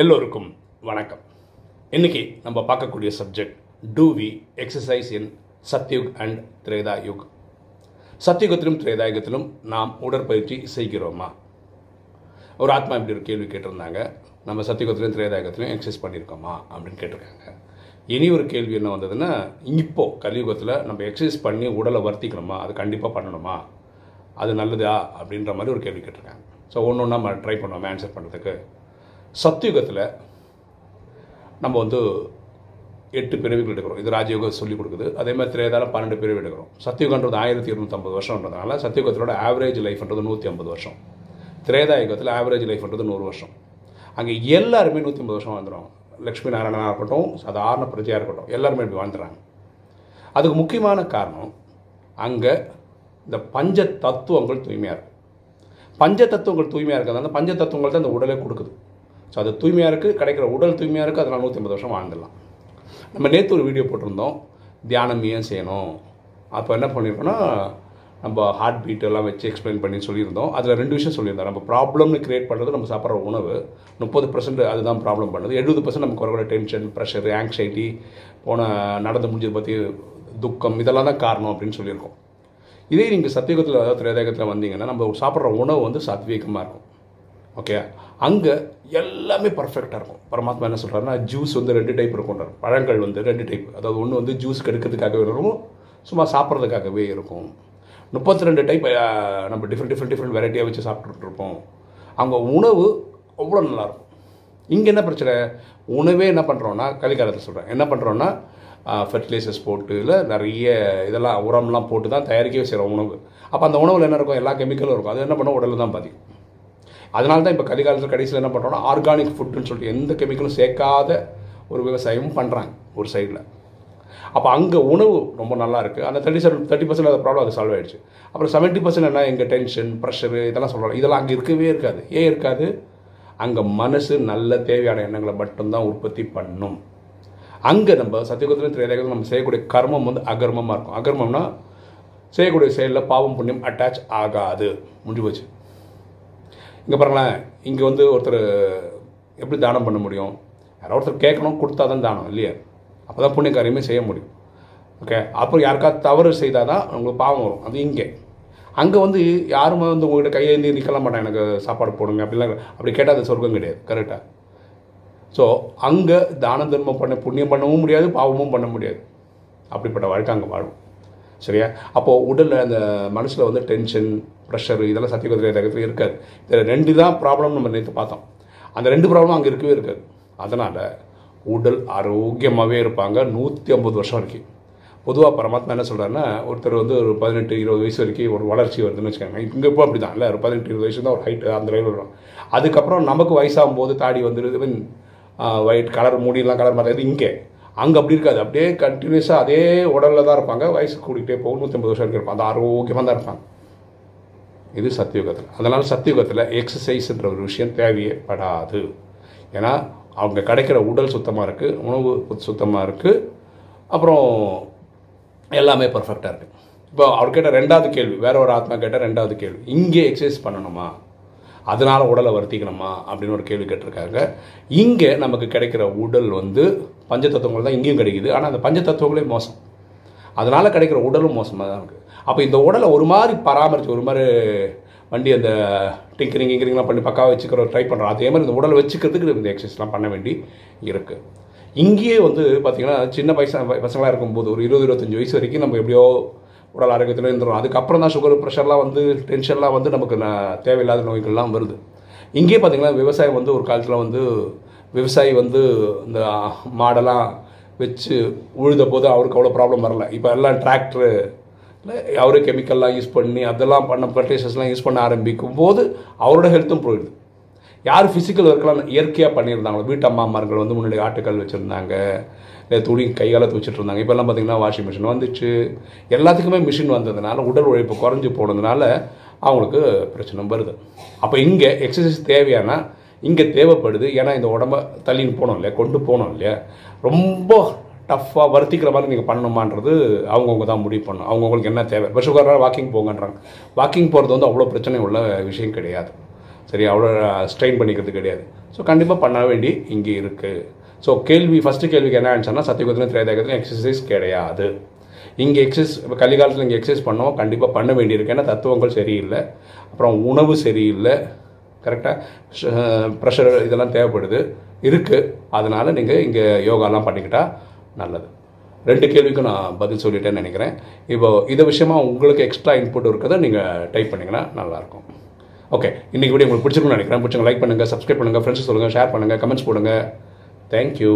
எல்லோருக்கும் வணக்கம். இன்னைக்கு நம்ம பார்க்கக்கூடிய subject do we exercise in Satyug and Treta Yug சத்யுகத்திலும் திரேதாயுகத்திலும் நாம் உடற்பயிற்சி செய்கிறோமா? ஒரு ஆத்மா இப்படி ஒரு கேள்வி கேட்டிருந்தாங்க. நம்ம சத்தியுகத்திலும் திரேதாயுகத்திலும் எக்ஸசைஸ் பண்ணியிருக்கோமா? அப்படின்னு கேட்டிருக்காங்க. இனி ஒரு கேள்வி என்ன வந்ததுன்னா இப்போது கலியுகத்தில் நம்ம எக்ஸசைஸ் பண்ணி உடலை வர்த்திக்கணுமா? அது கண்டிப்பாக பண்ணணுமா? அது நல்லதா? அப்படின்ற மாதிரி ஒரு கேள்வி கேட்டிருக்காங்க. ஸோ ஒன்று ஒன்றா நம்ம ட்ரை பண்ணுவோம்? ஆன்சர் பண்ணுறதுக்கு சத்தியுகத்தில் நம்ம வந்து எட்டு பிறவிகள் எடுக்கிறோம். இது ராஜயோகம் சொல்லிக் கொடுக்குது. அதே மாதிரி திரேதால பன்னெண்டு பிறவி எடுக்கிறோம். சத்தியுகன்றது ஆயிரத்தி இருநூற்றம்பது வருஷம்ன்றதுனால சத்தியுகத்தோட ஆவரேஜ் லைஃப்ன்றது நூற்றி ஐம்பது வருஷம். திரேதாயுகத்தில் ஆவரேஜ் லைஃப்ன்றது நூறு வருஷம். அங்கே எல்லாருமே நூற்றி ஐம்பது வருஷம் வாழ்ந்துடும் லக்ஷ்மி நாராயணனாக இருக்கட்டும் சாதாரண பிரஜையாக இருக்கட்டும் எல்லாருமே இப்படி வாழ்ந்துறாங்க. அதுக்கு முக்கியமான காரணம் அங்கே இந்த பஞ்ச தத்துவங்கள் தூய்மையாக இருக்கும் பஞ்ச தத்துவங்கள் தூய்மையாக இருக்கிறதுனால பஞ்ச தத்துவங்கள் தான் இந்த உடலே கொடுக்குது. ஸோ அது தூய்மையாக இருக்குது கிடைக்கிற உடல் தூய்மையாக இருக்குது அதனால் நூற்றி ஐம்பது வருஷம் வாழ்ந்துடலாம். நம்ம நேற்று ஒரு வீடியோ போட்டிருந்தோம். தியானம் ஏன் செய்யணும்? அப்போ என்ன பண்ணியிருக்கோன்னா நம்ம ஹார்ட் பீட் எல்லாம் வச்சு எக்ஸ்பிளைன் பண்ணி சொல்லியிருந்தோம். அதில் ரெண்டு விஷயம் சொல்லியிருந்தோம் நம்ம ப்ராப்ளம்னு கிரியேட் பண்ணுறது நம்ம சாப்பிட்ற உணவு. முப்பது பர்சன்ட் அதுதான் ப்ராப்ளம் பண்ணுது. எழுபது பர்சன்ட் நமக்கு வரக்கூட டென்ஷன் ப்ரெஷர் ஆங்ஸைட்டி போன நடந்து முடிஞ்சதை பற்றி துக்கம் இதெல்லாம் தான் காரணம் அப்படின்னு சொல்லியிருக்கோம். இதே நீங்கள் சத்தியகத்தில் அதாவது திரேதாயகத்தில் வந்தீங்கன்னா நம்ம சாப்பிட்ற உணவு வந்து சாத்வீகமாக இருக்கும். ஓகே அங்கே எல்லாமே பர்ஃபெக்டாக இருக்கும். பரமாத்மா என்ன சொல்கிறாருன்னா ஜூஸ் வந்து ரெண்டு டைப் இருக்கும்ன்றார் பழங்கள் வந்து ரெண்டு டைப் அதாவது ஒன்று வந்து ஜூஸ் கெடுக்கிறதுக்காகவே இருக்கும் சும்மா சாப்பிட்றதுக்காகவே இருக்கும். முப்பத்தி ரெண்டு டைப் நம்ம டிஃப்ரெண்ட் டிஃப்ரெண்ட் டிஃப்ரெண்ட் வெரைட்டியாக வச்சு சாப்பிட்டுருப்போம் அங்கே உணவு அவ்வளோ நல்லாயிருக்கும் இங்கே என்ன பிரச்சனை? உணவே என்ன பண்ணுறோன்னா கலிகாலத்தில் சொல்கிறேன் என்ன பண்ணுறோன்னா ஃபெர்டிலைசர்ஸ் போட்டு இல்லை நிறைய இதெல்லாம் உரம்லாம் போட்டு தான் தயாரிக்கவே செய்கிறோம் உணவு. அப்போ அந்த உணவில் என்ன இருக்கும்? எல்லா கெமிக்கலும் இருக்கும். அது என்ன பண்ணோம்? உடலில் தான் பாதிக்கும். அதனால தான் இப்போ கலிகாலத்தில் கடைசியில் என்ன பண்ணுறோம்னா ஆர்கானிக் ஃபுட்டுன்னு சொல்லிட்டு எந்த கெமிக்கலும் சேர்க்காத ஒரு விவசாயமும் பண்ணுறாங்க ஒரு சைடில் அப்போ அங்கே உணவு ரொம்ப நல்லா இருக்குது அந்த தேர்ட்டி செவன் தேர்ட்டி பர்சன்ட் அந்த ப்ராப்ளம் அது சால்வ் ஆகிடுச்சு அப்புறம் செவன்ட்டி பர்சன்ட் என்ன எங்கள் டென்ஷன் ப்ரெஷரு இதெல்லாம் சொல்லலாம் இதெல்லாம் அங்கே இருக்கவே இருக்காது. ஏன் இருக்காது? அங்கே மனசு நல்ல தேவையான எண்ணங்களை மட்டும்தான் உற்பத்தி பண்ணும். அங்கே நம்ம சத்தியகுத்திலும் தெரியாத நம்ம செய்யக்கூடிய கர்மம் வந்து அகர்மமாக இருக்கும். அகர்மம்னா செய்யக்கூடிய செயலில் பாவம் புண்ணியம் அட்டாச் ஆகாது. முடிஞ்சு போச்சு. இங்கே பாருங்களேன் இங்கே வந்து ஒருத்தர் எப்படி தானம் பண்ண முடியும்? யாரோ ஒருத்தர் கேட்கணும் கொடுத்தா தான் தானம் இல்லையா? அப்போ தான் புண்ணிய காரியமே செய்ய முடியும். ஓகே அப்புறம் யாருக்காவது தவறு செய்தால் தான் உங்களுக்கு பாவம் வரும். அது இங்கே. அங்கே வந்து யாருமே வந்து உங்கள்கிட்ட கையேந்தி நிற்கலாம் மாட்டேன் எனக்கு சாப்பாடு போடுங்க அப்படிலாம் அப்படி கேட்டால் அது சொர்க்கம் கிடையாது கரெக்டாக ஸோ அங்கே தான தர்மம் பண்ண புண்ணியம் பண்ணவும் முடியாது பாவமும் பண்ண முடியாது. அப்படிப்பட்ட வாழ்க்கை அங்கே வாழும். சரியா? அப்போது உடலில் அந்த மனசில் வந்து டென்ஷன் ப்ரெஷரு இதெல்லாம் சத்தியகுதிரை ரகத்தில் இருக்காது. இதில் ரெண்டு தான் ப்ராப்ளம் நம்ம நேற்று பார்த்தோம். அந்த ரெண்டு ப்ராப்ளம் அங்கே இருக்கவே இருக்காது. அதனால் உடல் ஆரோக்கியமாகவே இருப்பாங்க. நூற்றி ஐம்பது வருஷம் வரைக்கும். பொதுவாக பரமாத்மா என்ன சொல்கிறாருன்னா ஒருத்தர் வந்து ஒரு பதினெட்டு இருபது வயசு வரைக்கும் ஒரு வளர்ச்சி வருதுன்னு வச்சுக்கோங்க. இங்கே இப்போ அப்படி தான் இல்லை ஒரு பதினெட்டு இருபது வயசு தான் ஒரு ஹைட் அந்த லெவலில் வரும். அதுக்கப்புறம் நமக்கு வயசாகும் போது தாடி வந்துடுது மீன் ஒயிட் கலர் மூடிலாம் கலர் மாற்றது இங்கே. அங்கே அப்படி இருக்காது. அப்படியே கண்டினியூஸாக அதே உடலில் தான் இருப்பாங்க. வயசு கூட்டிகிட்டே போகும். நூற்றம்பது வருஷம் வரைக்கும் இருப்பாங்க. அந்த ஆரோக்கியமாக தான் இருப்பாங்க. இது சத்தியுகத்தில். அதனால் சத்தியுகத்தில் எக்ஸசைஸ்ன்ற ஒரு விஷயம் தேவைப்படாது. ஏன்னா அவங்க கிடைக்கிற உடல் சுத்தமாக இருக்குது உணவு சுத்தமாக இருக்குது அப்புறம் எல்லாமே பர்ஃபெக்டாக இருக்குது இப்போ அவர் கேட்ட ரெண்டாவது கேள்வி வேற ஒரு ஆத்மா கேட்ட ரெண்டாவது கேள்வி இங்கே எக்ஸசைஸ் பண்ணணுமா? அதனால் உடலை வருத்திக்கணுமா? அப்படின்னு ஒரு கேள்வி கேட்டிருக்காங்க. இங்கே நமக்கு கிடைக்கிற உடல் வந்து பஞ்ச தத்துவங்கள் தான் இங்கேயும் கிடைக்குது. ஆனால் அந்த பஞ்ச தத்துவங்களே மோசம். அதனால் கிடைக்கிற உடலும் மோசமாக தான் இருக்குது அப்போ இந்த உடலை ஒரு மாதிரி பராமரித்து ஒரு மாதிரி வண்டி அந்த டிங்கரிங் இங்கிரிங்லாம் பண்ணி பக்காவாக வச்சுக்கிற ட்ரை பண்ணுறோம் அதே மாதிரி இந்த உடலை வச்சுக்கிறதுக்கு இந்த எக்ஸசைஸ்லாம் பண்ண வேண்டி இருக்குது இங்கேயே வந்து பார்த்திங்கன்னா சின்ன பைசா பசங்களாக இருக்கும்போது ஒரு இருபது இருபத்தஞ்சி வயசு வரைக்கும் நம்ம எப்படியோ உடல் ஆரோக்கியத்தில் இருந்துடும் அதுக்கப்புறம் தான் சுகர் ப்ரெஷர்லாம் வந்து டென்ஷன்லாம் வந்து நமக்கு தேவையில்லாத நோய்கள்லாம் வருது. இங்கேயே பார்த்திங்கன்னா விவசாயம் வந்து ஒரு காலத்தில் வந்து விவசாயி வந்து இந்த மாடெல்லாம் வச்சு உழுத போது அவருக்கு அவ்வளோ ப்ராப்ளம் வரல. இப்போ எல்லாம் டிராக்டரு அவரே கெமிக்கல்லாம் யூஸ் பண்ணி அதெல்லாம் பண்ண ஃபர்டிலைசர்ஸ்லாம் யூஸ் பண்ண ஆரம்பிக்கும் போது அவரோட ஹெல்த்தும் போயிடுது. யார் ஃபிசிக்கல் ஒர்க்கெலாம் இயற்கையாக பண்ணியிருந்தாங்களோ? வீட்டு அம்மாமார்கள் வந்து முன்னாடி ஆட்டுக்கல் வச்சுருந்தாங்க இல்லை துணி கையால் துவச்சிட்டு இருந்தாங்க. இப்போல்லாம் பார்த்திங்கன்னா வாஷிங் மிஷின் வந்துச்சு. எல்லாத்துக்குமே மிஷின் வந்ததுனால உடல் உழைப்பு குறைஞ்சி போனதுனால அவங்களுக்கு பிரச்சனை வருது. அப்போ இங்கே எக்ஸசைஸ் தேவையானால் இங்கே தேவைப்படுது. ஏன்னா இந்த உடம்ப தள்ளின்னு போனோம் இல்லையா? கொண்டு போனோம் இல்லையா? ரொம்ப டஃப்பாக வருத்திக்கிற மாதிரி நீங்கள் பண்ணணுமான்றது அவங்கவுங்க தான் முடிவு பண்ணணும். அவங்கவுங்களுக்கு என்ன தேவை? இப்போ சுகராக வாக்கிங் போங்கன்றாங்க. வாக்கிங் போகிறது வந்து அவ்வளோ பிரச்சனை உள்ள விஷயம் கிடையாது. சரி அவ்வளோ ஸ்ட்ரெயின் பண்ணிக்கிறது கிடையாது. ஸோ கண்டிப்பாக பண்ண வேண்டி இங்கே இருக்குது ஸோ கேள்வி ஃபஸ்ட்டு கேள்விக்கு என்ன ஆன்சர்னா சத்தியகுத்திலும் திரேதாயகத்திலும் எக்ஸசைஸ் கிடையாது. இங்கே எக்ஸசைஸ் இப்போ கலிகாலத்தில் இங்கே எக்ஸசைஸ் பண்ணோம். கண்டிப்பாக பண்ண வேண்டியிருக்கு. ஏன்னா தத்துவங்கள் சரியில்லை. அப்புறம் உணவு சரியில்லை. கரெக்டாக ப்ரெஷர் இதெல்லாம் தேவைப்படுது. இருக்குது அதனால் நீங்கள் இங்கே யோகாலாம் பண்ணிக்கிட்டால் நல்லது. ரெண்டு கேள்விக்கும் நான் பதில் சொல்லிட்டேன்னு நினைக்கிறேன். இப்போ இதை விஷயமா உங்களுக்கு எக்ஸ்ட்ரா இன்புட் இருக்கிறத நீங்கள் டைப் பண்ணிங்கன்னா நல்லாயிருக்கும். ஓகே இன்றைக்கி வீடியோ உங்களுக்கு பிடிச்சிருக்கும்னு நினைக்கிறேன். பிடிச்சிங்க லைக் பண்ணுங்கள் சப்ஸ்கிரைப் பண்ணுங்கள் ஃப்ரெண்ட்ஸ் சொல்லுங்கள் ஷேர் பண்ணுங்கள் கமெண்ட்ஸ் போடுங்க. தேங்க்யூ